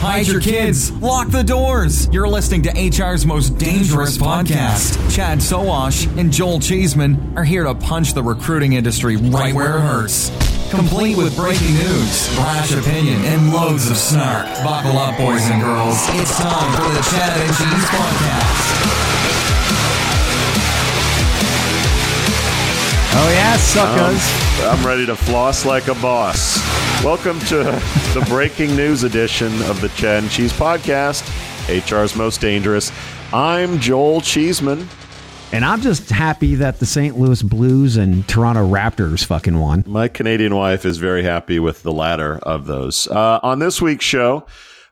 Hide your kids. Lock the doors. You're listening to HR's most dangerous podcast. Chad Sowash and Joel Cheeseman are here to punch the recruiting industry right where it hurts. Complete with breaking news, brash opinion, and loads of snark. Buckle up, boys and girls. It's time for the Chad and Cheese Podcast. Oh yeah, suckers. Um, I'm ready to floss like a boss. Welcome to the breaking news edition of the Chad and Cheese Podcast, HR's Most Dangerous. I'm Joel Cheeseman. And I'm just happy that the St. Louis Blues and Toronto Raptors fucking won. My Canadian wife is very happy with the latter of those. Uh, on this week's show,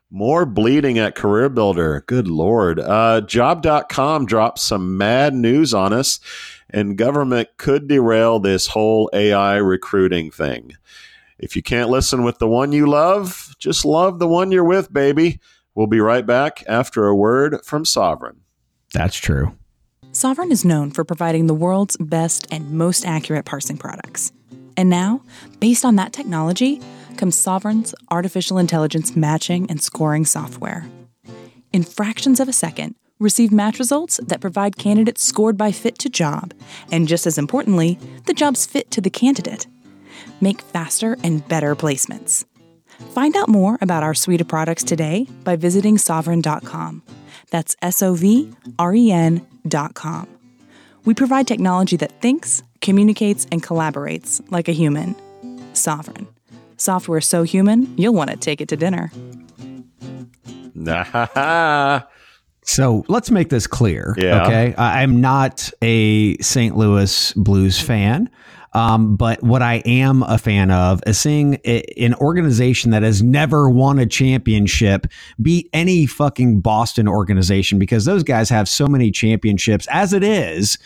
more bleeding at Career Builder. Good Lord. Uh, job.com drops some mad news on us, and government could derail this whole AI recruiting thing. If you can't listen with the one you love, just love the one you're with, baby. We'll be right back after a word from Sovren. That's true. Sovren is known for providing the world's best and most accurate parsing products. And now, based on that technology, comes Sovren's artificial intelligence matching and scoring software. In fractions of a second, receive match results that provide candidates scored by fit to job, and just as importantly, the job's fit to the candidate. Make faster and better placements. Find out more about our suite of products today by visiting sovren.com. That's S O V R E N.com. We provide technology that thinks, communicates, and collaborates like a human. Sovren. Software so human, you'll want to take it to dinner. So let's make this clear. Yeah. Okay. I- I'm not a St. Louis Blues fan. Um, but what I am a fan of is seeing an organization that has never won a championship beat any fucking Boston organization because those guys have so many championships. As it is,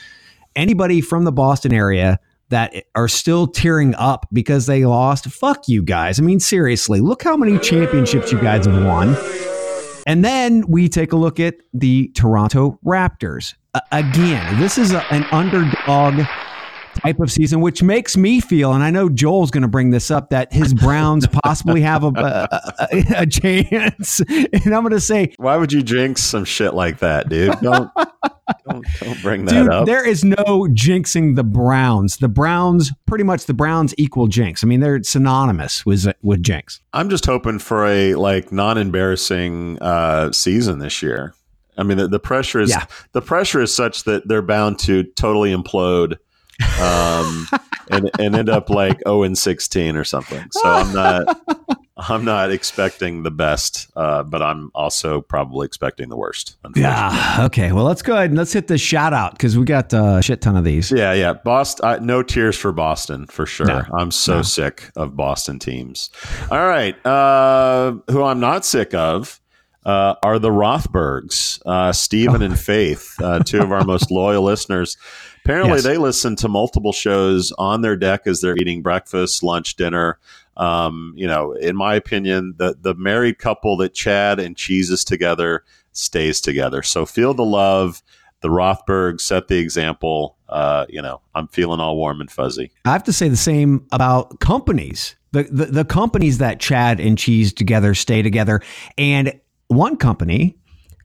anybody from the Boston area that are still tearing up because they lost, fuck you guys. I mean, seriously, look how many championships you guys have won. And then we take a look at the Toronto Raptors. A- again, this is a, an underdog type of season, which makes me feel, and I know Joel's going to bring this up, that his Browns possibly have a, a, a, a chance. And I'm going to say, Why would you jinx some shit like that, dude? Don't don't, don't bring that dude, up. there is no jinxing the Browns. The Browns, pretty much the Browns equal jinx. I mean, they're synonymous with, with jinx. I'm just hoping for a like non-embarrassing uh, season this year. I mean, the, the pressure is Yeah. the pressure is such that they're bound to totally implode um, and and end up like 0 and 16 or something. So I'm not I'm not expecting the best, uh, but I'm also probably expecting the worst. Yeah. Okay. Well, let's go ahead and let's hit the shout out because we got uh, a shit ton of these. Yeah, yeah. Boston. Uh, no tears for Boston for sure. No, I'm so no. sick of Boston teams. All right. Uh, who I'm not sick of uh, are the Rothbergs, uh, Stephen and Faith, uh, two of our most loyal listeners. Apparently, Yes. they listen to multiple shows on their deck as they're eating breakfast, lunch, dinner. Um, you know, in my opinion, the the married couple that Chad and cheeses together stays together. So feel the love. The Rothberg set the example. Uh, you know, I'm feeling all warm and fuzzy. I have to say the same about companies. The, the the companies that Chad and Cheese together stay together, and one company,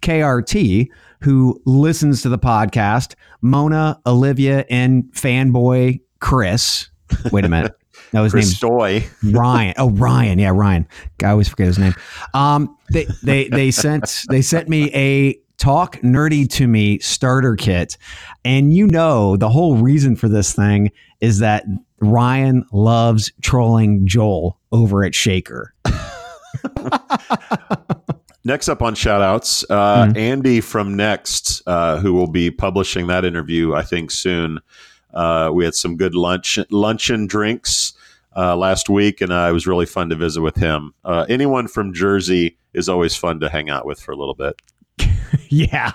KRT, who listens to the podcast, Mona, Olivia, and fanboy Chris. Wait a minute, no, his name's Christoy. Ryan. Oh, Ryan. Yeah, Ryan. I always forget his name. Um, they they they sent they sent me a talk nerdy to me starter kit, and you know the whole reason for this thing is that Ryan loves trolling Joel over at Shaker. Next up on shoutouts, uh, Andy from Next, uh, who will be publishing that interview, I think soon. Uh, we had some good lunch luncheon drinks uh, last week, and uh, it was really fun to visit with him. Uh, anyone from Jersey is always fun to hang out with for a little bit. Yeah,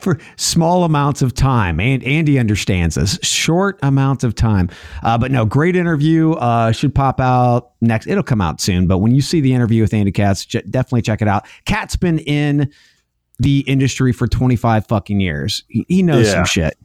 for small amounts of time. And Andy understands this. Short amounts of time. Uh, but no, great interview. Uh, should pop out next. It'll come out soon. But when you see the interview with Andy Katz, j- definitely check it out. Kat's been in the industry for 25 fucking years. He, he knows Yeah. some shit.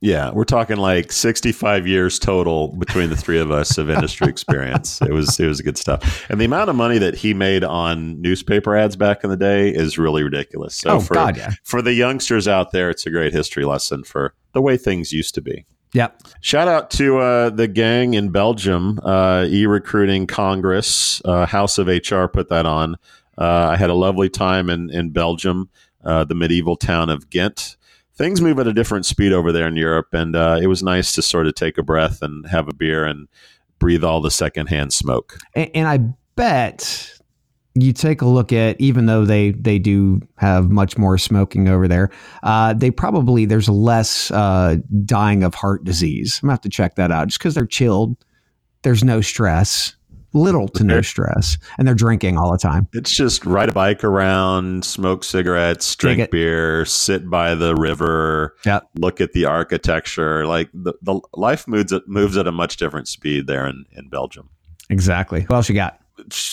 Yeah, we're talking like 65 years total between the three of us of industry experience. It was it was good stuff. And the amount of money that he made on newspaper ads back in the day is really ridiculous. So Oh, for God, yeah. for the youngsters out there, it's a great history lesson for the way things used to be. Yep. Shout out to uh, the gang in Belgium, uh, e recruiting Congress, uh, House of HR put that on. Uh, I had a lovely time in, in Belgium, uh, the medieval town of Ghent. Things move at a different speed over there in Europe, and uh, it was nice to sort of take a breath and have a beer and breathe all the secondhand smoke. And, and I bet you take a look at even though they they do have much more smoking over there, uh, they probably there's less uh, dying of heart disease. I'm gonna have to check that out just because they're chilled. There's no stress, little to no stress, and they're drinking all the time. It's just ride a bike around, smoke cigarettes, drink beer, sit by the river, Yep. look at the architecture. Like the, the life moves at, moves at a much different speed there in, in Belgium. Exactly. What else you got?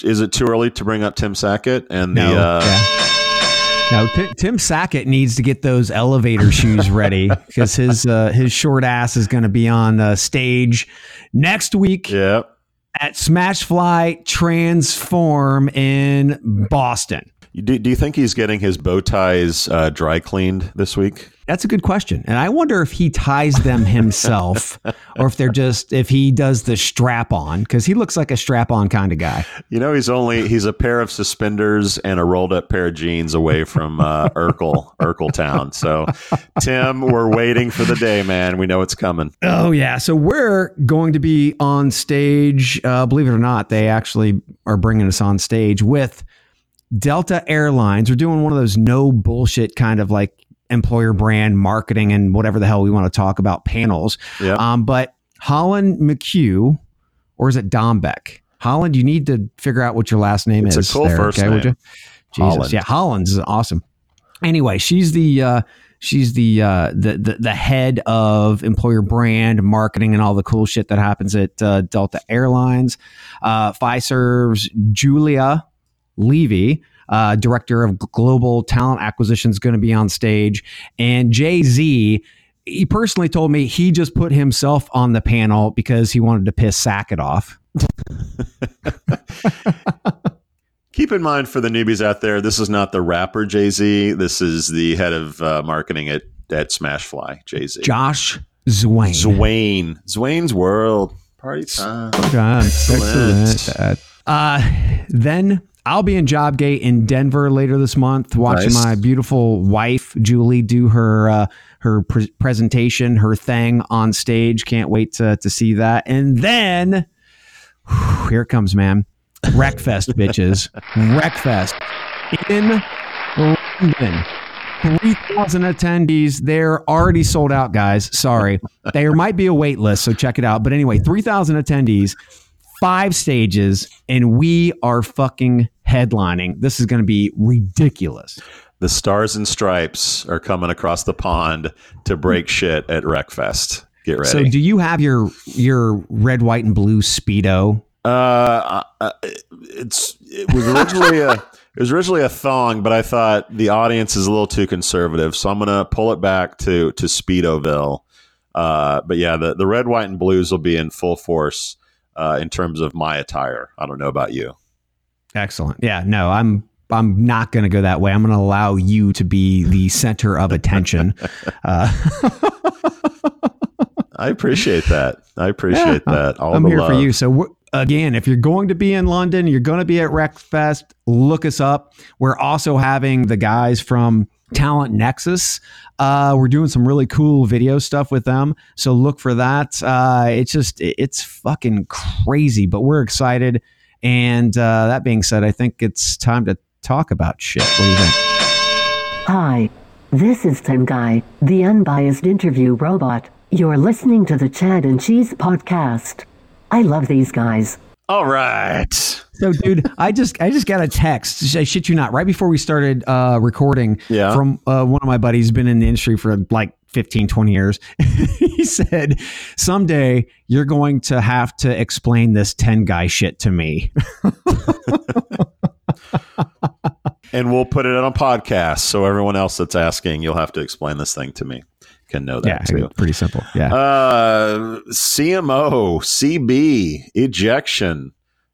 Is it too early to bring up Tim Sackett and the? No. uh, yeah. No, Tim, Tim Sackett needs to get those elevator shoes ready because his uh, his short ass is going to be on uh, stage next week Yeah, at Smashfly Transform in Boston. Do, do you think he's getting his bow ties uh, dry cleaned this week? That's a good question, and I wonder if he ties them himself, or if they're just if he does the strap on because he looks like a strap on kind of guy. You know, he's only he's a pair of suspenders and a rolled up pair of jeans away from uh, Urkel Urkel Town. So, Tim, we're waiting for the day, man. We know it's coming. Oh yeah, so we're going to be on stage. Uh, believe it or not, they actually are bringing us on stage with Delta Airlines. We're doing one of those no bullshit kind of like employer brand marketing and whatever the hell we want to talk about panels. Yeah. Um, but Holland McHugh, or is it Dombeck? Holland, you need to figure out what your last name It's a is. cool first would name. you? Jesus, Holland. yeah, Holland's is awesome. Anyway, she's the uh, she's the, uh, the the the head of employer brand marketing and all the cool shit that happens at uh, Delta Airlines. Uh, Pfizer's Julia Levy, uh, director of global talent acquisition, is going to be on stage, and Jay Z. He personally told me he just put himself on the panel because he wanted to piss Sackett off. Keep in mind for the newbies out there, this is not the rapper Jay Z. This is the head of uh, marketing at at Smashfly Jay Z. Josh Zywien. Zwain, Zwain's World party time. Excellent. excellent. Uh, then I'll be in Jobgate in Denver later this month, watching Nice. my beautiful wife Julie do her uh, her pre- presentation, her thing on stage. Can't wait to to see that. And then whew, here comes, man. RecFest, bitches. RecFest in London. 3,000 attendees. They're already sold out, guys. Sorry. There might be a wait list, so check it out. But anyway, 3,000 attendees, five stages, and we are fucking headlining. This is going to be ridiculous. The Stars and Stripes are coming across the pond to break shit at RecFest. Get ready. So, do you have your your red, white, and blue speedo? Uh, uh, it's it was originally a it was originally a thong, but I thought the audience is a little too conservative, so I'm gonna pull it back to to Speedoville. Uh, but yeah, the the red, white, and blues will be in full force uh, in terms of my attire. I don't know about you. Excellent. Yeah, no, I'm I'm not going to go that way. I'm going to allow you to be the center of attention. Uh, I appreciate that. I appreciate Yeah, that. All I'm here love. for you. So again, if you're going to be in London, you're going to be at RecFest. Look us up. We're also having the guys from Talent Nexus. Uh, we're doing some really cool video stuff with them. So look for that. Uh, it's just it's fucking crazy, but we're excited. And uh, that being said, I think it's time to talk about shit. What do you think? Hi. This is Tengai, the unbiased interview robot. You're listening to the Chad and Cheese podcast. I love these guys. All right. So, dude, I just I just got a text. I shit you not. Right before we started uh, recording, Yeah. from uh, one of my buddies, been in the industry for like 15, 20 years. he said, "Someday you're going to have to explain this Tengai shit to me." And we'll put it on a podcast, so everyone else that's asking, you'll have to explain this thing to me. Can know that yeah, too. pretty simple. Yeah. Uh, CMO, CB, ejection.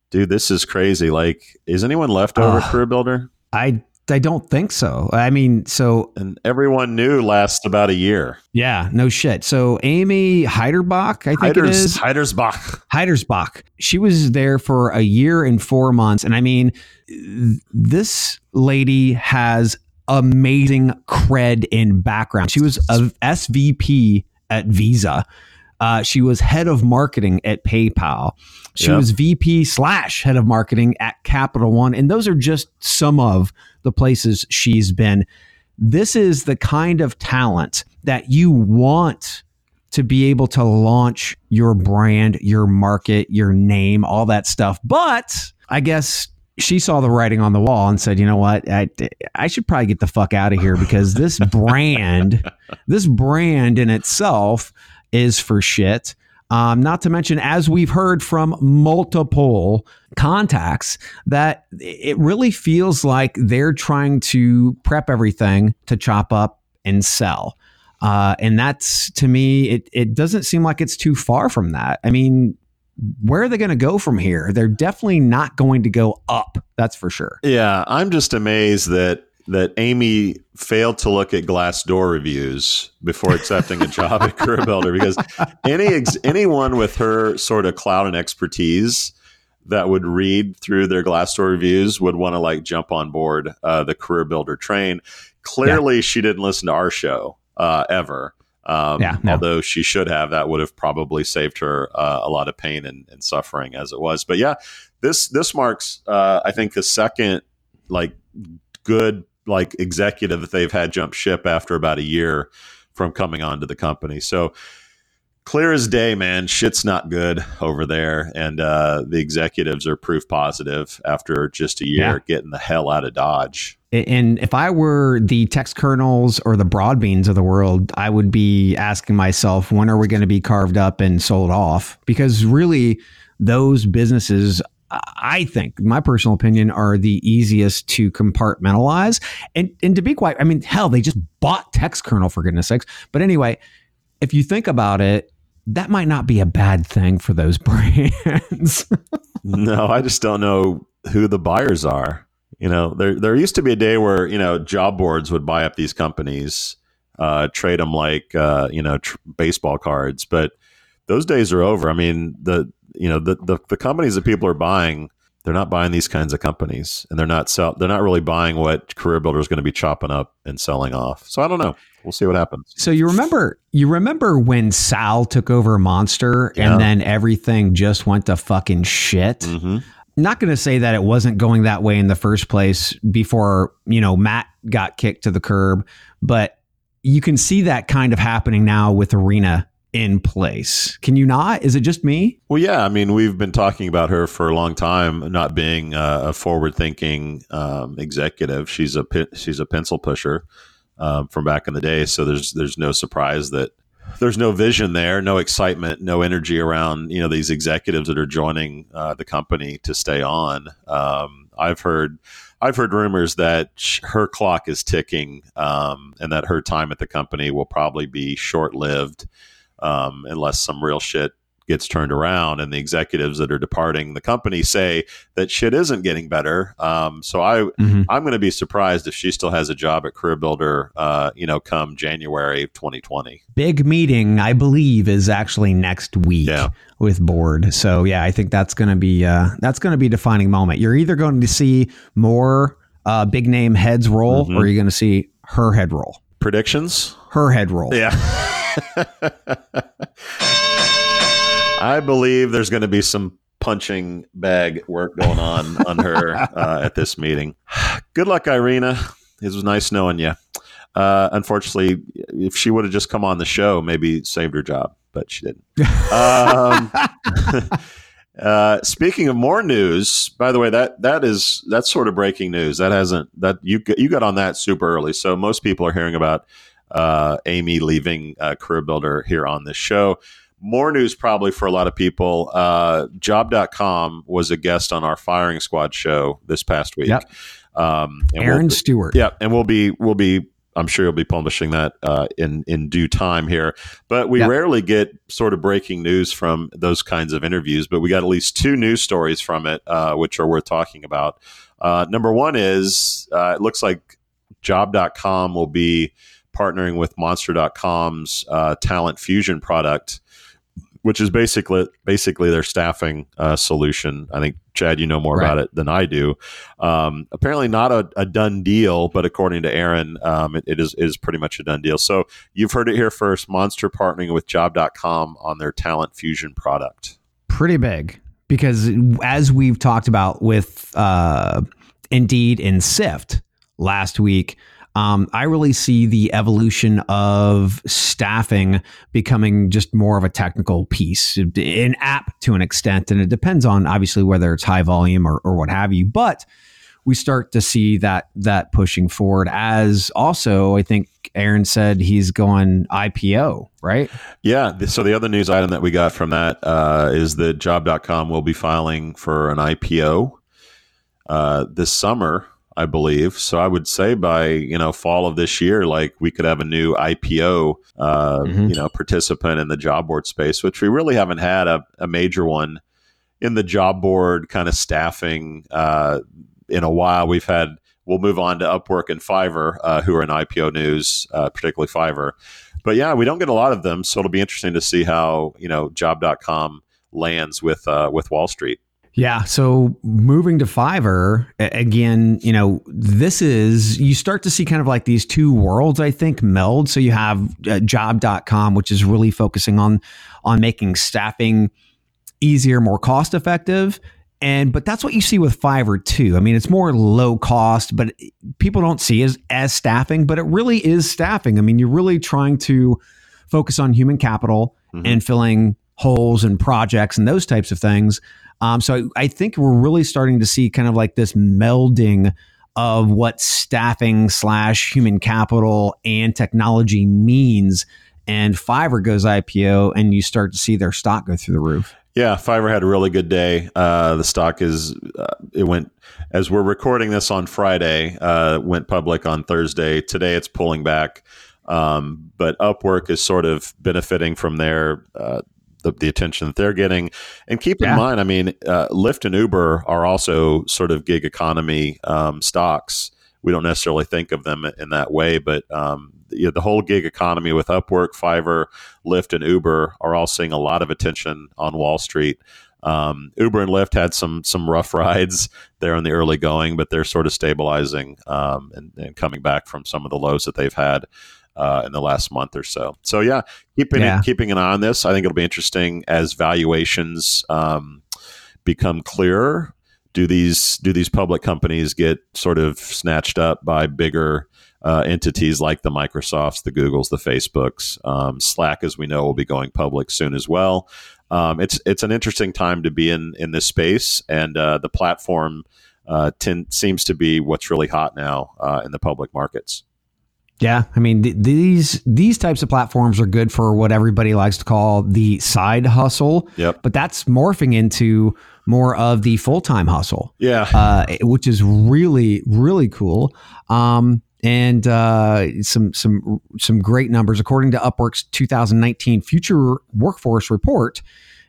Dude, this is crazy. Like, is anyone left over Ugh. Career Builder? I I don't think so. I mean, so And everyone knew lasts about a year. yeah, no shit. So Amy Heiderbach, I think Heiders, is Heidersbach. Heidersbach. She was there for a year and four months, and I mean, th- this lady has amazing cred in background. She was a SVP at Visa. Uh, she was head of marketing at PayPal. She Yep. was VP slash head of marketing at Capital One. And those are just some of the places she's been. This is the kind of talent that you want to be able to launch your brand, your market, your name, all that stuff. But I guess she saw the writing on the wall and said, you know what? I, I should probably get the fuck out of here because this brand, this brand in itself is for shit. Um, not to mention, as we've heard from multiple contacts, that it really feels like they're trying to prep everything to chop up and sell. Uh, and that's to me, it, it doesn't seem like it's too far from that. I mean, where are they going to go from here? They're definitely not going to go up. That's for sure. Yeah, I'm just amazed that that Amy failed to look at Glassdoor reviews before accepting a job at Career Builder because any ex- anyone with her sort of clout and expertise that would read through their Glassdoor reviews would want to like jump on board uh, the Career Builder train. Clearly, she didn't listen to our show uh, ever. Um, Yeah, no. Although she should have, that would have probably saved her uh, a lot of pain and, and suffering as it was. But yeah, this this marks, uh, I think, the second like good like executive that they've had jump ship after about a year from coming onto the company. So clear as day, man, shit's not good over there, and uh, the executives are proof positive after just a year Yeah. getting the hell out of Dodge. And if I were the Textkernels or the broadbeans of the world, I would be asking myself, when are we going to be carved up and sold off? Because really, those businesses, I think, my personal opinion, are the easiest to compartmentalize. And and to be quite, I mean, hell, they just bought Textkernel for goodness sakes. But anyway, if you think about it, that might not be a bad thing for those brands. no, I just don't know who the buyers are. You know, there there used to be a day where you know job boards would buy up these companies, uh, trade them like uh, you know tr- baseball cards, but those days are over. I mean, the you know the, the the companies that people are buying, they're not buying these kinds of companies, and they're not sell they're not really buying what Career Builder is going to be chopping up and selling off. So I don't know. We'll see what happens. So you remember you remember when Sal took over Monster Yeah. and then everything just went to fucking shit? hmm Not going to say that it wasn't going that way in the first place before, you know, Matt got kicked to the curb, but you can see that kind of happening now with Irina in place. Can you not? Is it just me? Well, yeah. I mean, we've been talking about her for a long time, not being uh, a forward-thinking um, executive. She's a she's a pencil pusher um, from back in the day. So there's there's no surprise that there's no vision there, no excitement, no energy around you know these executives that are joining uh, the company to stay on. Um, I've heard. I've heard rumors that her clock is ticking, um, and that her time at the company will probably be short-lived, um, unless some real shit gets turned around and the executives that are departing the company say that shit isn't getting better. Um, so I, Mhm. I'm going to be surprised if she still has a job at Career Builder, uh, you know, come January of 2020. Big meeting, I believe, is actually next week Yeah. with board. So yeah, I think that's going to be uh, that's going to be a defining moment. You're either going to see more uh, big name heads roll, Mhm. or you're going to see her head roll. Predictions? Her head roll. Yeah. I believe there's going to be some punching bag work going on on her uh, at this meeting. Good luck, Irina. It was nice knowing you. Uh, unfortunately, if she would have just come on the show, maybe saved her job, but she didn't. Um, uh, speaking of more news, by the way, that that is that's sort of breaking news. That hasn't that you you got on that super early, so most people are hearing about uh, Amy leaving uh, Career Builder here on this show. More news probably for a lot of people. Uh, Job.com was a guest on our firing squad show this past week. Yep. Um, and we'll- Arran Stewart. yeah, and we'll be we'll be I'm sure you'll be publishing that uh, in in due time here. But we Yep. rarely get sort of breaking news from those kinds of interviews. But we got at least two news stories from it, uh, which are worth talking about. Uh, number one is uh, it looks like Job.com will be partnering with Monster.com's uh, Talent Fusion product, which is basically basically their staffing uh, solution. I think Chad, you know more Right. about it than I do. Um, apparently, not a, a done deal, but according to Arran, um, it, it is is pretty much a done deal. So you've heard it here first. Monster partnering with Job.com on their Talent Fusion product. pretty big because as we've talked about with uh, Indeed and Syft last week, um, I really see the evolution of staffing becoming just more of a technical piece, an app to an extent, and it depends on obviously whether it's high volume or, or what have you. But we start to see that that pushing forward. As also, I think Arran said he's going IPO, right? Yeah. So the other news item that we got from that uh, is that Job.com will be filing for an IPO uh, this summer, I believe. So I would say by you know fall of this year, like we could have a new IPO, uh, Mhm. you know, participant in the job board space, which we really haven't had a, a major one in the job board kind of staffing uh, in a while. We've had. We'll move on to Upwork and Fiverr, uh, who are in IPO news, uh, particularly Fiverr but yeah, we don't get a lot of them, so it'll be interesting to see how you know Job.com lands with uh, with Wall Street. Yeah. So moving to Fiverr again, you know, this is you start to see kind of like these two worlds, I think, meld. So you have uh, job.com, which is really focusing on on making staffing easier, more cost effective. And but that's what you see with Fiverr too. I mean, it's more low cost, but people don't see it as as staffing, but it really is staffing. I mean, you're really trying to focus on human capital Mhm. and filling holes and projects and those types of things. Um, so I think we're really starting to see kind of like this melding of what staffing slash human capital and technology means. And Fiverr goes IPO, and you start to see their stock go through the roof. Yeah, Fiverr had a really good day. Uh, the stock is uh, it went as we're recording this on Friday. Uh, went public on Thursday. Today it's pulling back, um, but Upwork is sort of benefiting from their uh, the, the attention that they're getting. And keep in mind, I mean, uh, Lyft and Uber are also sort of gig economy um, stocks. We don't necessarily think of them in that way, but um, you know, the whole gig economy with Upwork, Fiverr, Lyft, and Uber are all seeing a lot of attention on Wall Street. Um, Uber and Lyft had some some rough rides there in the early going, but they're sort of stabilizing um, and, and coming back from some of the lows that they've had uh, in the last month or so. So yeah, keeping Yeah. keeping an eye on this. I think it'll be interesting as valuations um, become clearer. Do these do these public companies get sort of snatched up by bigger uh, entities like the Microsofts, the Googles, the Facebooks? Um, Slack, as we know, will be going public soon as well. Um, it's it's an interesting time to be in in this space, and uh, the platform uh, ten, seems to be what's really hot now uh, in the public markets. Yeah, I mean th- these these types of platforms are good for what everybody likes to call the side hustle. Yep. But that's morphing into more of the full time hustle. Yeah. uh, which is really really cool. Um, and uh, some some some great numbers according to Upwork's 2019 Future Workforce Report.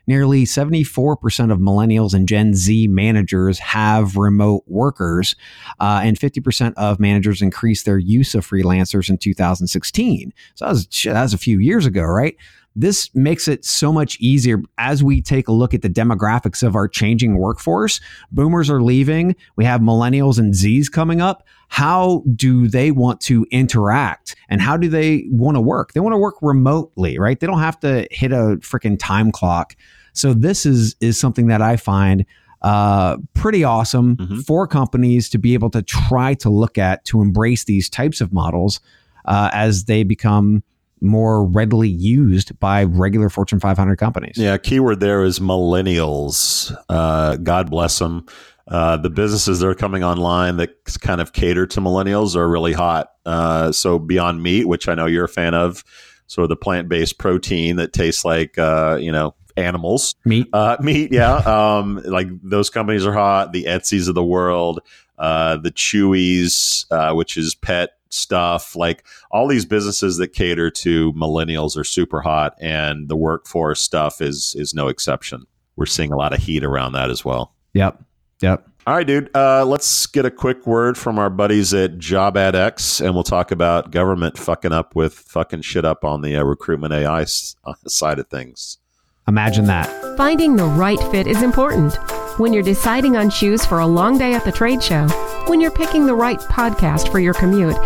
Nearly 74% of millennials and Gen Z managers have remote workers, uh, and 50% of managers increased their use of freelancers in 2016. So that was, that was a few years ago, right? This makes it so much easier as we take a look at the demographics of our changing workforce. Boomers are leaving. We have millennials and Zs coming up. How do they want to interact and how do they want to work? They want to work remotely, right? They don't have to hit a freaking time clock. So this is is something that I find uh, pretty awesome Mhm. for companies to be able to try to look at to embrace these types of models uh, as they become more readily used by regular Fortune 500 companies. Yeah, keyword there is millennials. Uh, God bless them. Uh, the businesses that are coming online that kind of cater to millennials are really hot. Uh, so Beyond Meat, which I know you're a fan of, sort of the plant-based protein that tastes like uh, you know animals. Meat. Uh, meat, yeah. Um, like those companies are hot. The Etsy's of the world, uh, the Chewies, uh, which is pet stuff. Like all these businesses that cater to millennials are super hot, and the workforce stuff is is no exception. We're seeing a lot of heat around that as well. Yep. Yep. All right, dude. Uh, let's get a quick word from our buddies at JobAdX, and we'll talk about government fucking up with fucking shit up on the uh, recruitment AI s- uh, side of things. Imagine that. Finding the right fit is important. When you're deciding on shoes for a long day at the trade show, when you're picking the right podcast for your commute,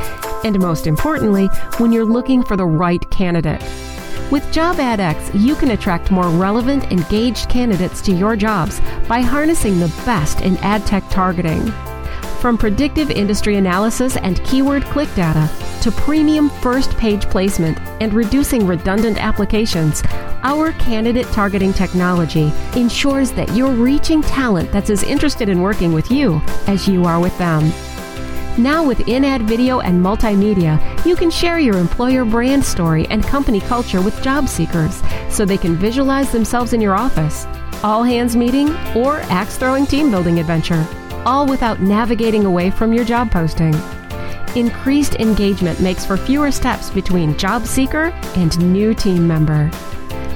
and most importantly, when you're looking for the right candidate. With JobAdX, you can attract more relevant, engaged candidates to your jobs by harnessing the best in ad tech targeting. From predictive industry analysis and keyword click data to premium first page placement and reducing redundant applications, our candidate targeting technology ensures that you're reaching talent that's as interested in working with you as you are with them. Now, with in ad video and multimedia, you can share your employer brand story and company culture with job seekers so they can visualize themselves in your office, all hands meeting, or axe throwing team building adventure, all without navigating away from your job posting. Increased engagement makes for fewer steps between job seeker and new team member.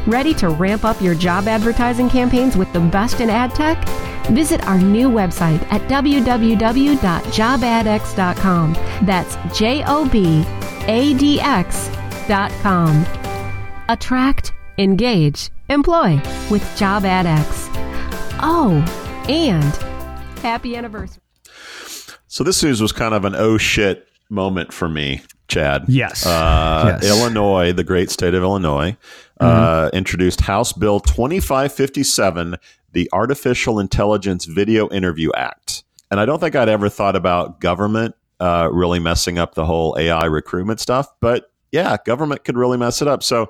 Ready to ramp up your job advertising campaigns with the best in ad tech? Visit our new website at www.jobadx.com. That's J O B A D X.com. Attract, engage, employ with JobAdX. Oh, and happy anniversary. So this news was kind of an oh shit moment for me, Chad. Yes. Uh, Yes. Illinois, the great state of Illinois, uh, introduced House Bill 2557, the Artificial Intelligence Video Interview Act. And I don't think I'd ever thought about government uh, really messing up the whole AI recruitment stuff, but yeah, government could really mess it up. So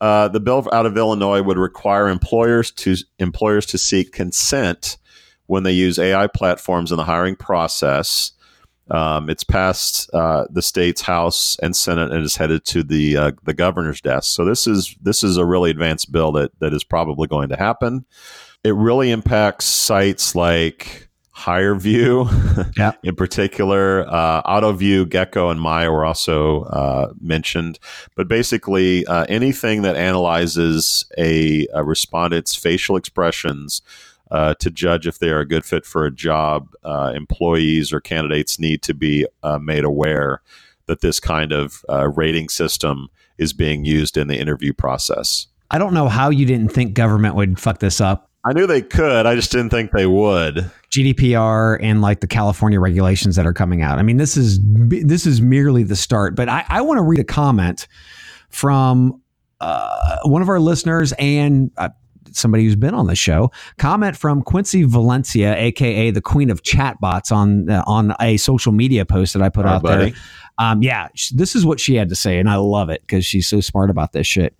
uh, the bill out of Illinois would require employers to employers to seek consent when they use AI platforms in the hiring process. Um, it's passed uh, the state's House and Senate and is headed to the uh, the governor's desk. So this is this is a really advanced bill that that is probably going to happen. It really impacts sites like HireVue, Yeah. in particular. Uh, AutoView, Gecko, and Mya were also uh, mentioned. But basically, uh, anything that analyzes a, a respondent's facial expressions uh, to judge if they are a good fit for a job, uh, employees or candidates need to be uh, made aware that this kind of uh, rating system is being used in the interview process. I don't know how you didn't think government would fuck this up. I knew they could. I just didn't think they would. GDPR and like the California regulations that are coming out. I mean, this is this is merely the start. But I, I want to read a comment from uh, one of our listeners and uh, somebody who's been on the show. Comment from Quincy Valencia, aka the Queen of Chatbots, on uh, on a social media post that I put out buddy. there. Um, yeah, sh- this is what she had to say, and I love it because she's so smart about this shit.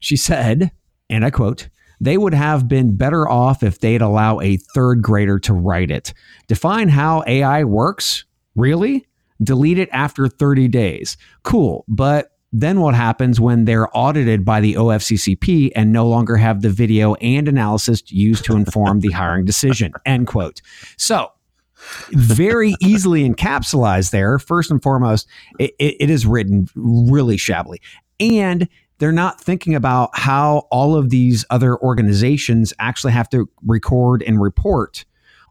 She said, and I quote, they would have been better off if they'd allow a third grader to write it. Define how AI works? Really? Delete it after 30 days. Cool. But then what happens when they're audited by the OFCCP and no longer have the video and analysis used to inform the hiring decision? End quote. So, very easily encapsulized there. First and foremost, it, it, it is written really shabbily. And they're not thinking about how all of these other organizations actually have to record and report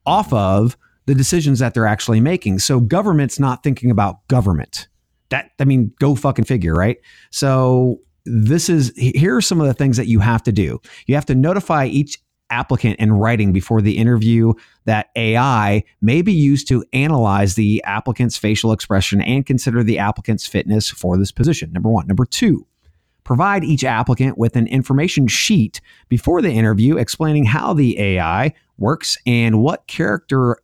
off of the decisions that they're actually making. So government's not thinking about government. That I mean, go fucking figure, right? So this is here are some of the things that you have to do. You have to notify each applicant in writing before the interview that AI may be used to analyze the applicant's facial expression and consider the applicant's fitness for this position. Number one. Number two, provide each applicant with an information sheet before the interview explaining how the AI works and what character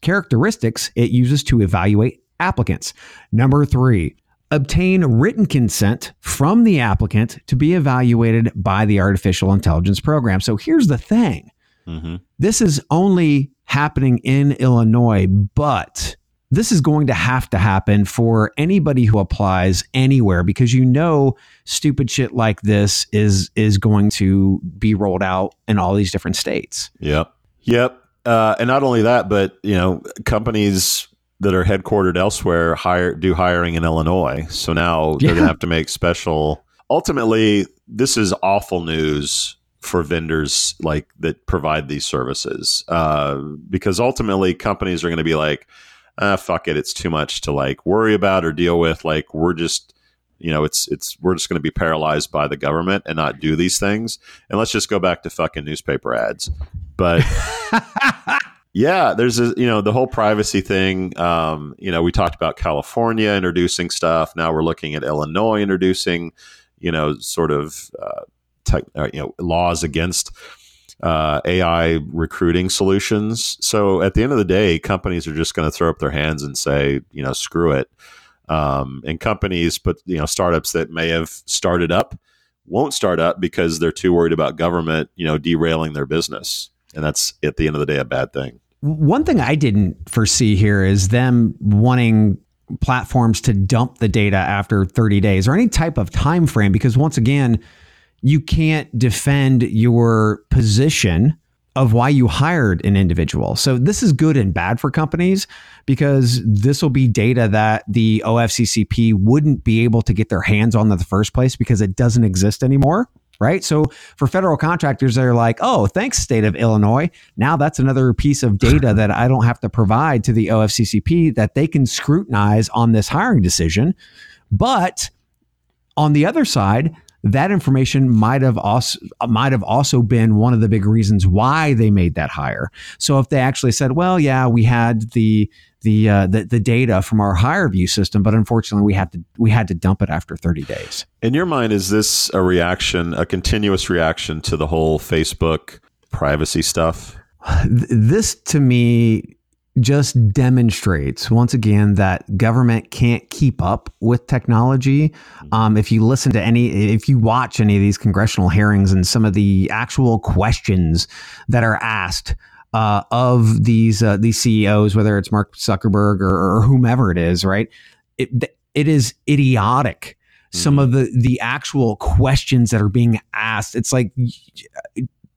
characteristics it uses to evaluate applicants. Number 3, obtain written consent from the applicant to be evaluated by the artificial intelligence program. So here's the thing. hmm This is only happening in Illinois, but this is going to have to happen for anybody who applies anywhere because you know stupid shit like this is is going to be rolled out in all these different states. Yep. Yep. Uh, and not only that, but you know, companies that are headquartered elsewhere hire do hiring in Illinois. So now they're going to have to make special. Ultimately, this is awful news for vendors like that provide these services uh, because ultimately companies are going to be like, ah, fuck it, it's too much to like worry about or deal with. Like we're just you know it's it's we're just going to be paralyzed by the government and not do these things and let's just go back to fucking newspaper ads but yeah there's a you know the whole privacy thing um you know we talked about california introducing stuff now we're looking at illinois introducing you know sort of uh, tech, uh, you know laws against uh, AI recruiting solutions. So at the end of the day, companies are just going to throw up their hands and say, you know, screw it. Um, and companies, but you know, startups that may have started up won't start up because they're too worried about government, you know, derailing their business. And that's at the end of the day a bad thing. One thing I didn't foresee here is them wanting platforms to dump the data after 30 days or any type of time frame because once again you can't defend your position of why you hired an individual. So this is good and bad for companies because this will be data that the OFCCP wouldn't be able to get their hands on in the first place because it doesn't exist anymore. Right. So for federal contractors, they're like, oh, thanks, state of Illinois. Now that's another piece of data that I don't have to provide to the OFCCP that they can scrutinize on this hiring decision. But on the other side, that information might have also might have also been one of the big reasons why they made that hire. So if they actually said, "Well, yeah, we had the the uh, the, the data from our HireVue system, but unfortunately, we had to we had to dump it after 30 days." In your mind, is this a reaction, a continuous reaction to the whole Facebook privacy stuff? This to me just demonstrates once again that government can't keep up with technology. Um, if you listen to any, if you watch any of these congressional hearings and some of the actual questions that are asked uh, of these uh, these CEOs, whether it's Mark Zuckerberg or, or whomever it is, right? It it is idiotic. Some of the the actual questions that are being asked, it's like,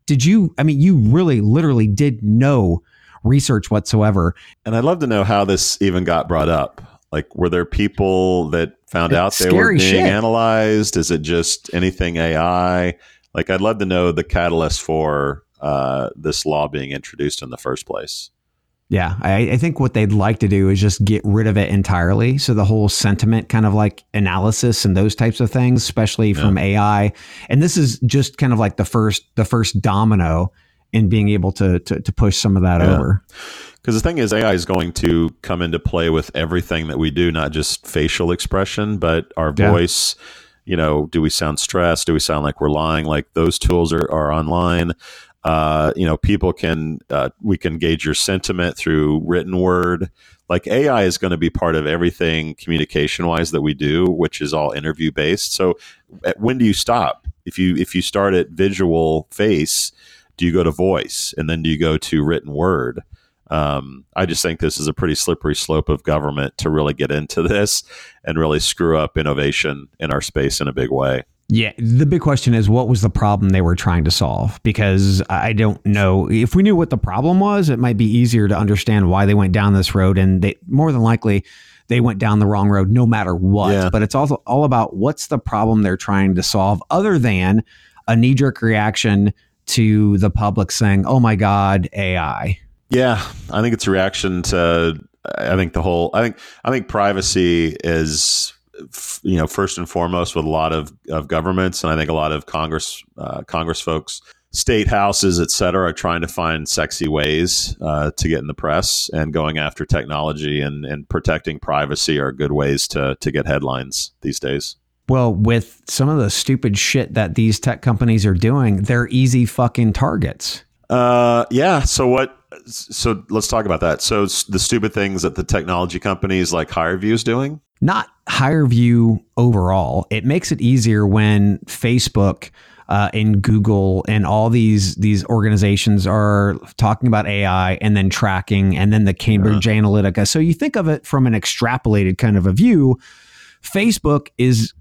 did you? I mean, you really, literally did no research whatsoever. And I'd love to know how this even got brought up. Like, were there people that found out they were being shit. analyzed? Is it just anything AI? Like, I'd love to know the catalyst for uh, this law being introduced in the first place. Yeah, I, I think what they'd like to do is just get rid of it entirely. So the whole sentiment kind of like analysis and those types of things, especially from AI. And this is just kind of like the first the first domino in being able to to, to push some of that Yeah. over. Because the thing is, AI is going to come into play with everything that we do, not just facial expression, but our Yeah. voice. You know, do we sound stressed? Do we sound like we're lying? Like those tools are, are online. Uh, you know, people can, uh, we can gauge your sentiment through written word. Like AI is going to be part of everything communication wise that we do, which is all interview based. So at- when do you stop? If you, if you start at visual face, do you go to voice and then do you go to written word? Um, I just think this is a pretty slippery slope of government to really get into this and really screw up innovation in our space in a big way. Yeah, the big question is what was the problem they were trying to solve? Because I don't know. If we knew what the problem was, it might be easier to understand why they went down this road. And they more than likely they went down the wrong road no matter what. Yeah. But it's also all about what's the problem they're trying to solve, other than a knee jerk reaction to the public saying, "Oh my God, AI." Yeah, I think it's a reaction to. I think the whole. I think. I think privacy is, you know, first and foremost with a lot of, of governments, and I think a lot of Congress, uh, Congress folks, state houses, et cetera, are trying to find sexy ways uh, to get in the press, and going after technology and, and protecting privacy are good ways to to get headlines these days. Well, with some of the stupid shit that these tech companies are doing, they're easy fucking targets. Uh, yeah. So what? So let's talk about that. So the stupid things that the technology companies like HireVue is doing. not HireVue overall. It makes it easier when Facebook uh, and Google and all these these organizations are talking about AI and then tracking and then the Cambridge Analytica. So you think of it from an extrapolated kind of a view. Facebook is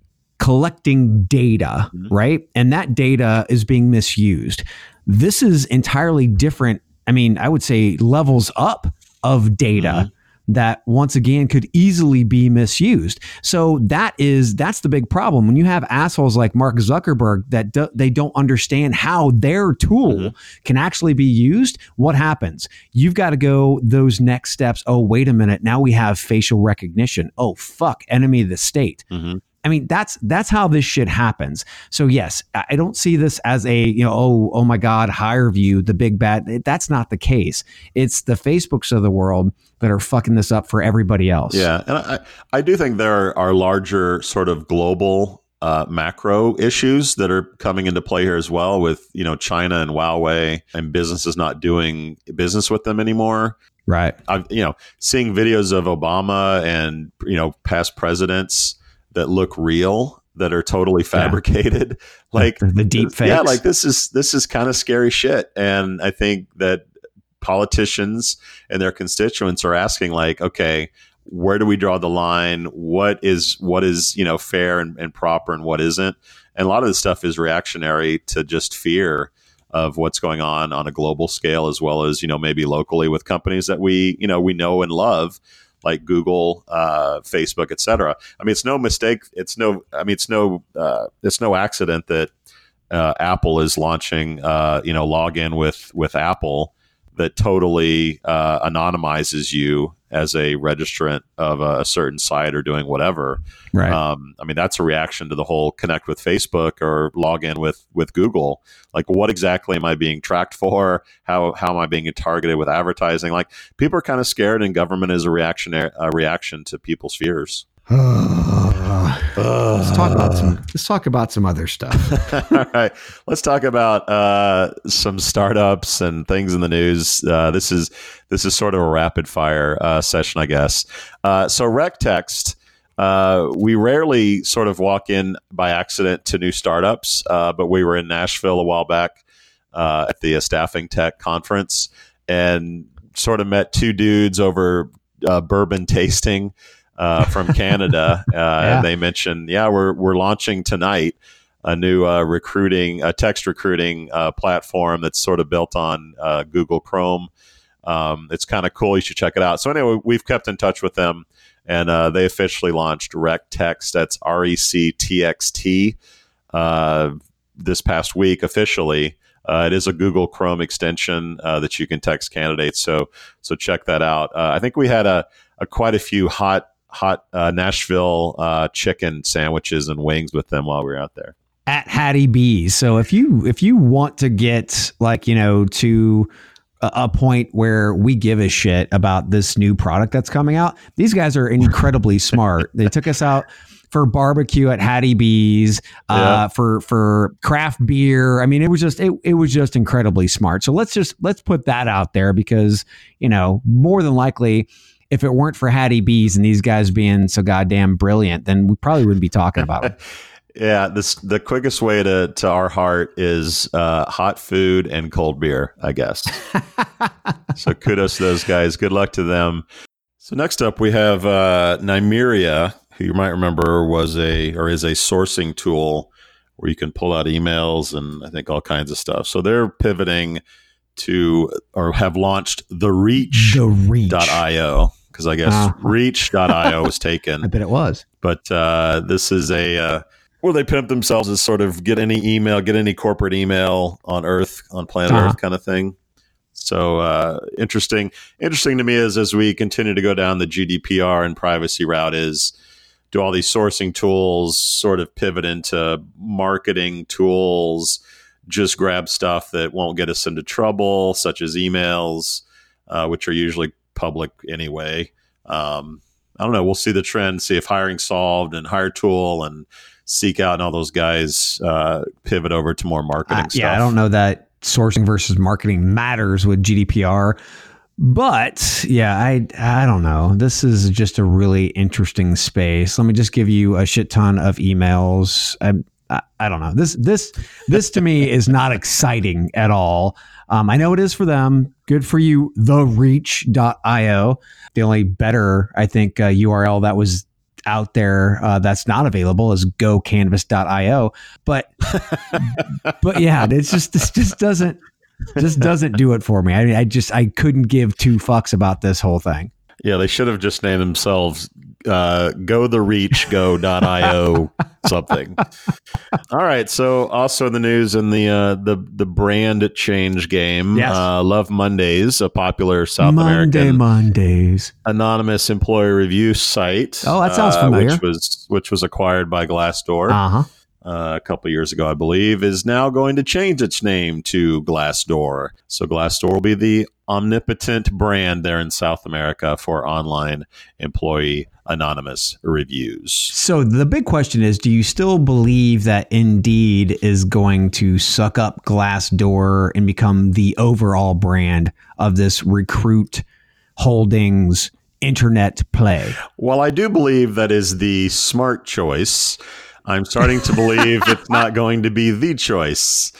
collecting data, right? And that data is being misused. This is entirely different. I mean, I would say levels up of data that once again could easily be misused. So that is that's the big problem when you have assholes like Mark Zuckerberg that do, they don't understand how their tool mm-hmm. can actually be used. What happens? You've got to go those next steps. Oh, wait a minute. Now we have facial recognition. Oh, fuck, enemy of the state. Mm-hmm. I mean, that's that's how this shit happens. So yes, I don't see this as a you know oh oh my god HireVue the big bad. That's not the case. It's the Facebooks of the world that are fucking this up for everybody else. Yeah, and I I do think there are larger sort of global uh, macro issues that are coming into play here as well with you know China and Huawei and businesses not doing business with them anymore. Right. I've you know seeing videos of Obama and you know past presidents that look real that are totally fabricated yeah. like the, the deep fakes. yeah like this is this is kind of scary shit and i think that politicians and their constituents are asking like okay where do we draw the line what is what is you know fair and, and proper and what isn't and a lot of this stuff is reactionary to just fear of what's going on on a global scale as well as you know maybe locally with companies that we you know we know and love like Google, uh, Facebook, etc. I mean, it's no mistake. It's no. I mean, it's no. Uh, it's no accident that uh, Apple is launching. Uh, you know, login with with Apple that totally uh, anonymizes you as a registrant of a, a, certain site or doing whatever. Right. Um, I mean, that's a reaction to the whole connect with Facebook or log in with with Google. Like, what exactly am I being tracked for? How how am I being targeted with advertising? Like, people are kind of scared, and government is a reaction a reaction to people's fears. let's talk about some. Let's talk about some other stuff. All right, let's talk about uh, some startups and things in the news. Uh, this is this is sort of a rapid fire uh, session, I guess. Uh, so, RecText. Uh, we rarely sort of walk in by accident to new startups, but we were in Nashville a while back at the Staffing Tech conference and sort of met two dudes over bourbon tasting uh, from Canada. Uh, yeah. And they mentioned, yeah, we're we're launching tonight a new uh, recruiting, a text recruiting uh, platform that's sort of built on uh, Google Chrome. Um, it's kind of cool. You should check it out. So anyway, we've kept in touch with them, and uh, they officially launched Rec Text. That's R E C T X T. This past week, officially, uh, it is a Google Chrome extension uh, that you can text candidates. So so check that out. Uh, I think we had a, a, quite a few hot hot uh, Nashville uh, chicken sandwiches and wings with them while we were out there at Hattie B's. So if you if you want to get like you know to a point where we give a shit about this new product that's coming out, these guys are incredibly smart. They took us out for barbecue at Hattie B's, uh, yeah. for for craft beer. I mean, it was just it, it was just incredibly smart. So let's just let's put that out there because you know more than likely if it weren't for Hattie B's and these guys being so goddamn brilliant, then we probably wouldn't be talking about it. yeah, this the quickest way to to our heart is uh, hot food and cold beer, I guess. so kudos to those guys. Good luck to them. So next up, we have uh, Nymeria, who you might remember was a or is a sourcing tool where you can pull out emails and I think all kinds of stuff. So they're pivoting to or have launched the reach. The reach.io because I guess uh, reach.io was taken. I bet it was. But uh, this is a uh, where they pimp themselves as sort of get any email, get any corporate email on Earth, on planet uh-huh. Earth kind of thing. So uh, interesting. Interesting to me is as we continue to go down the GDPR and privacy route is do all these sourcing tools sort of pivot into marketing tools, just grab stuff that won't get us into trouble, such as emails, uh, which are usually public anyway. Um, I don't know. We'll see the trend, see if hiringSolved and Hiretual and SeekOut and all those guys uh, pivot over to more marketing stuff. Yeah, I don't know that sourcing versus marketing matters with GDPR. But yeah, I I don't know. This is just a really interesting space. Let me just give you a shit ton of emails. I, I, I don't know. This this this to me is not exciting at all. Um, I know it is for them. Good for you, thereach.io. The only better, I think, uh, URL that was out there uh, that's not available is gocanvas.io. But but yeah, it's just this just doesn't just doesn't do it for me. I mean, I just I couldn't give two fucks about this whole thing. Yeah, they should have just named themselves uh, Go the Reach Go.io something. All right. So also in the news in the uh, the the brand change game, Yes. uh, Love Mondays, a popular South Monday American Mondays. anonymous employee review site. Oh, that sounds uh, familiar. Which was which was acquired by Glassdoor Uh huh. uh, a couple years ago, I believe, is now going to change its name to Glassdoor. So Glassdoor will be the omnipotent brand there in South America for online employee anonymous reviews. So the big question is: Do you still believe that Indeed is going to suck up Glassdoor and become the overall brand of this recruit holdings internet play? Well, I do believe that is the smart choice. I'm starting to believe it's not going to be the choice.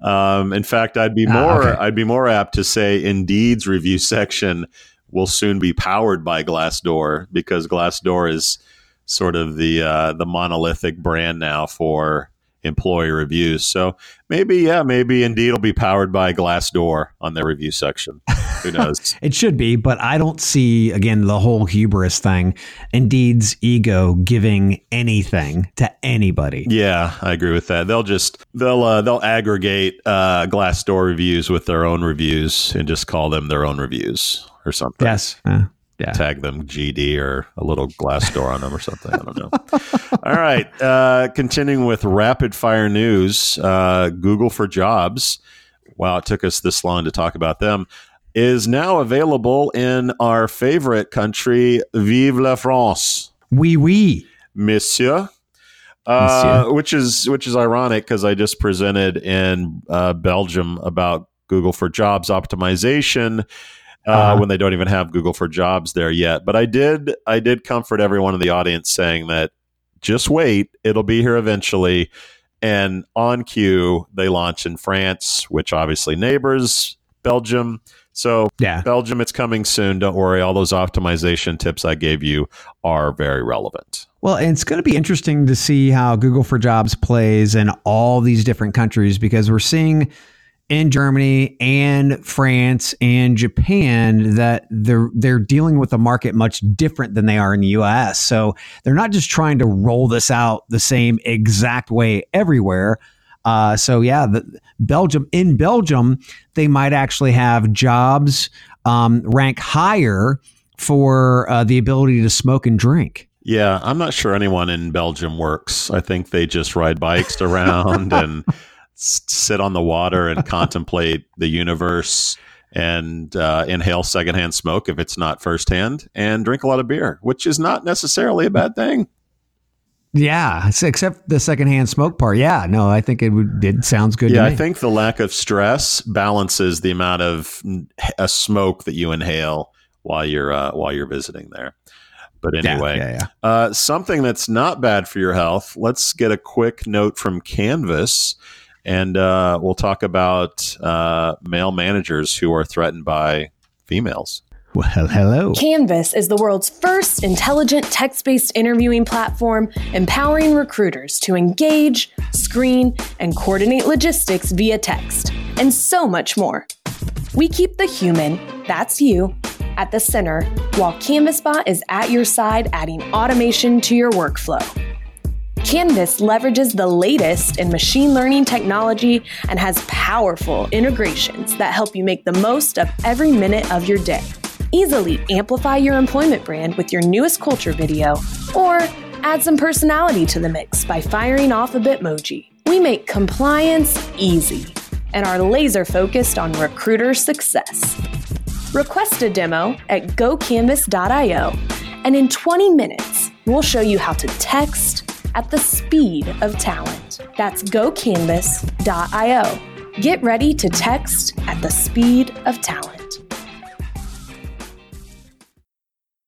Um, in fact, I'd be Ah, more okay. I'd be more apt to say Indeed's review section will soon be powered by Glassdoor because Glassdoor is sort of the uh, the monolithic brand now for employee reviews. So maybe yeah, maybe Indeed will be powered by Glassdoor on their review section. Who knows? It should be, but I don't see again the whole hubris thing. Indeed's ego giving anything to anybody. Yeah, I agree with that. They'll just they'll uh, they'll aggregate uh, Glassdoor reviews with their own reviews and just call them their own reviews or something. Yes. Uh, yeah. Tag them GD or a little glass door on them or something. I don't know. All right, uh, continuing with rapid fire news. Uh, Google for Jobs. Wow, it took us this long to talk about them. Is now available in our favorite country, Vive la France. Wee wee. Monsieur. Uh, which is which is ironic because I just presented in uh, Belgium about Google for Jobs optimization uh, Uh-huh. when they don't even have Google for Jobs there yet. But I did I did comfort everyone in the audience saying that just wait, it'll be here eventually. And on cue, they launch in France, which obviously neighbors Belgium. So Yeah. Belgium, it's coming soon. Don't worry. All those optimization tips I gave you are very relevant. Well, and it's going to be interesting to see how Google for Jobs plays in all these different countries because we're seeing in Germany and France and Japan that they're they're dealing with the market much different than they are in the US. So they're not just trying to roll this out the same exact way everywhere. Uh, so yeah, the, Belgium in Belgium they might actually have jobs um, rank higher for uh, the ability to smoke and drink. Yeah, I'm not sure anyone in Belgium works. I think they just ride bikes around and sit on the water and contemplate the universe and uh, inhale secondhand smoke if it's not firsthand and drink a lot of beer, which is not necessarily a bad thing. Yeah, except the secondhand smoke part. Yeah, no, I think it would. It sounds good. yeah, I think the lack of stress balances the amount of a smoke that you inhale while you're uh, while you're visiting there. But Yeah, anyway, yeah, yeah. Uh, something that's not bad for your health. Let's get a quick note from Canvas, and uh, we'll talk about uh, male managers who are threatened by females. Well, hello. Canvas is the world's first intelligent text based interviewing platform, empowering recruiters to engage, screen, and coordinate logistics via text, and so much more. We keep the human, that's you, at the center, while CanvasBot is at your side adding automation to your workflow. Canvas leverages the latest in machine learning technology and has powerful integrations that help you make the most of every minute of your day. Easily amplify your employment brand with your newest culture video, or add some personality to the mix by firing off a Bitmoji. We make compliance easy and are laser focused on recruiter success. Request a demo at gocanvas.io, and in 20 minutes, we'll show you how to text at the speed of talent. That's gocanvas.io. Get ready to text at the speed of talent.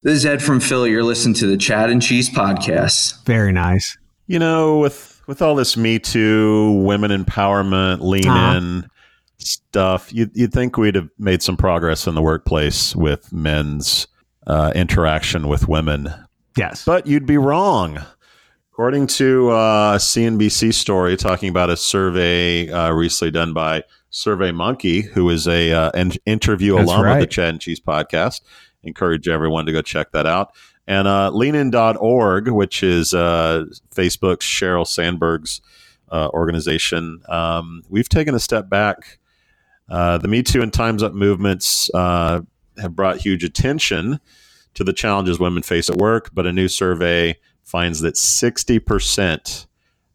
This is Ed from Philly. You're listening to the Chad and Cheese podcast. Very nice. You know, with with all this Me Too, women empowerment, lean Uh-huh. in stuff, you you'd think we'd have made some progress in the workplace with men's uh, interaction with women, Yes. but you'd be wrong. According to uh, a CNBC story talking about a survey uh, recently done by Survey Monkey, who is a uh, an interview That's alum of the right. Chad and Cheese podcast, encourage everyone to go check that out. And uh, leanin.org, which is uh, Facebook's Sheryl Sandberg's uh, organization, um, we've taken a step back. Uh, the Me Too and Time's Up movements uh, have brought huge attention to the challenges women face at work, but a new survey finds that 60%,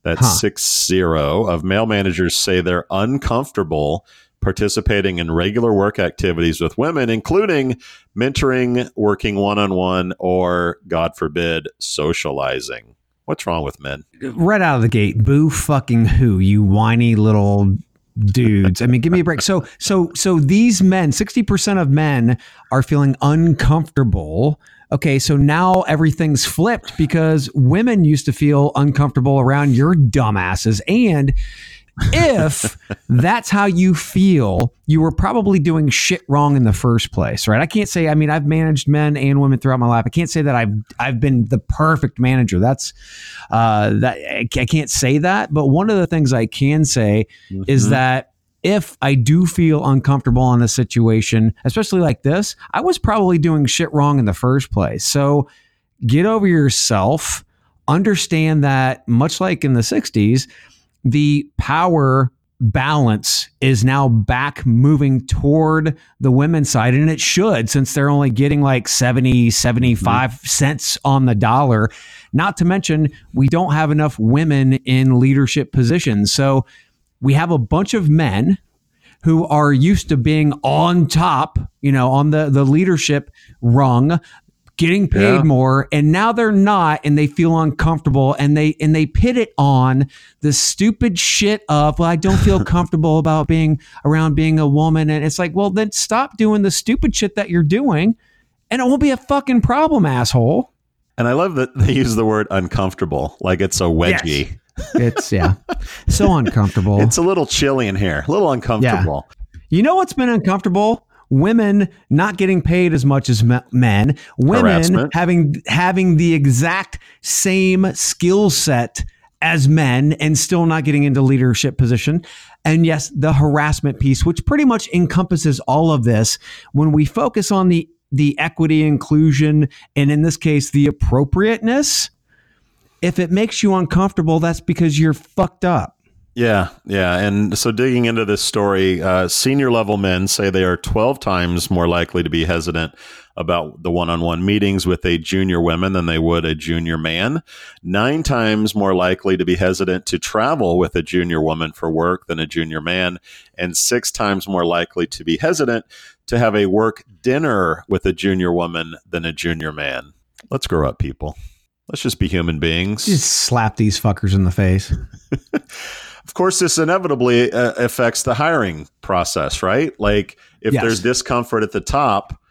that's huh. six zero, of male managers say they're uncomfortable participating in regular work activities with women, including mentoring, working one on one, or, God forbid, socializing. What's wrong with men? Right out of the gate, boo fucking who, you whiny little dudes. I mean, give me a break. So, so, so these men, 60% of men are feeling uncomfortable. Okay, so now everything's flipped because women used to feel uncomfortable around your dumbasses. And if that's how you feel, you were probably doing shit wrong in the first place, right? I can't say. I mean, I've managed men and women throughout my life. I can't say that I've I've been the perfect manager. That's uh, that I can't say that. But one of the things I can say mm-hmm. is that if I do feel uncomfortable in a situation, especially like this, I was probably doing shit wrong in the first place. So get over yourself. Understand that, much like in the '60s the power balance is now back moving toward the women's side and it should since they're only getting like 70 75 mm-hmm. cents on the dollar not to mention we don't have enough women in leadership positions so we have a bunch of men who are used to being on top you know on the the leadership rung getting paid yeah. more and now they're not and they feel uncomfortable and they and they pit it on the stupid shit of well I don't feel comfortable about being around being a woman and it's like well then stop doing the stupid shit that you're doing and it won't be a fucking problem asshole and I love that they use the word uncomfortable like it's a wedgie yes. It's yeah, so uncomfortable. It's a little chilly in here, a little uncomfortable. Yeah. You know what's been uncomfortable? women not getting paid as much as men, women Harassment. having having the exact same skill set as men and still not getting into leadership position. And yes, the harassment piece, which pretty much encompasses all of this, when we focus on the the equity inclusion and in this case the appropriateness, if it makes you uncomfortable, that's because you're fucked up. Yeah, yeah. And so digging into this story, uh, senior level men say they are 12 times more likely to be hesitant about the one on one meetings with a junior woman than they would a junior man. Nine times more likely to be hesitant to travel with a junior woman for work than a junior man. And six times more likely to be hesitant to have a work dinner with a junior woman than a junior man. Let's grow up, people. Let's just be human beings. Just slap these fuckers in the face. Of course, this inevitably uh, affects the hiring process, right? Like if yes. there's discomfort at the top,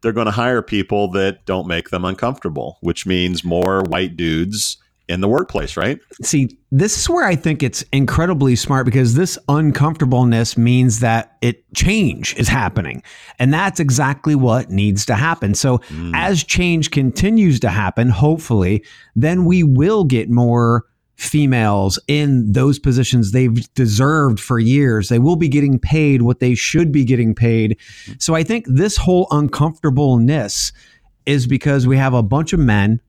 they're going to hire people that don't make them uncomfortable, which means more white dudes in the workplace, right? See, this is where I think it's incredibly smart because this uncomfortableness means that it change is happening. And that's exactly what needs to happen. So mm. as change continues to happen, hopefully, then we will get more females in those positions they've deserved for years. They will be getting paid what they should be getting paid. So I think this whole uncomfortableness is because we have a bunch of men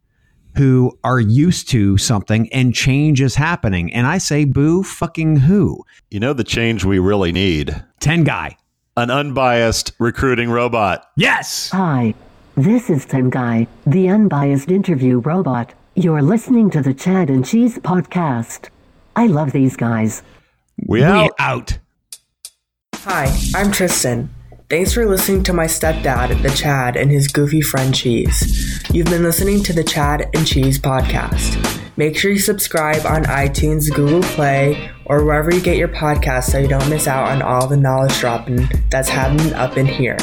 who are used to something and change is happening. And I say, boo fucking who? You know the change we really need? Tengai. An unbiased recruiting robot. Yes. Hi. This is Tengai, the unbiased interview robot. You're listening to the Chad and Cheese podcast. I love these guys. We out. We out. Hi, I'm Tristan. Thanks for listening to my stepdad, the Chad, and his goofy friend Cheese. You've been listening to the Chad and Cheese podcast. Make sure you subscribe on iTunes, Google Play, or wherever you get your podcasts so you don't miss out on all the knowledge dropping that's happening up in here.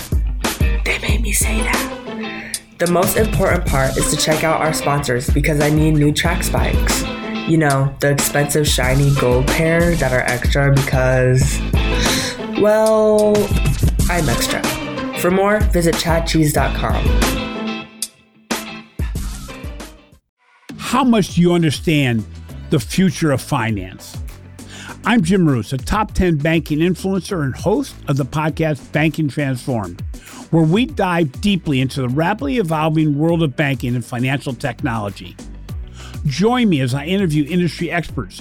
They made me say that. The most important part is to check out our sponsors because I need new track spikes. You know, the expensive shiny gold pair that are extra because, well, I'm extra. For more, visit chadcheese.com. How much do you understand the future of finance? I'm Jim Marous, a top 10 banking influencer and host of the podcast Banking Transformed where we dive deeply into the rapidly evolving world of banking and financial technology. Join me as I interview industry experts,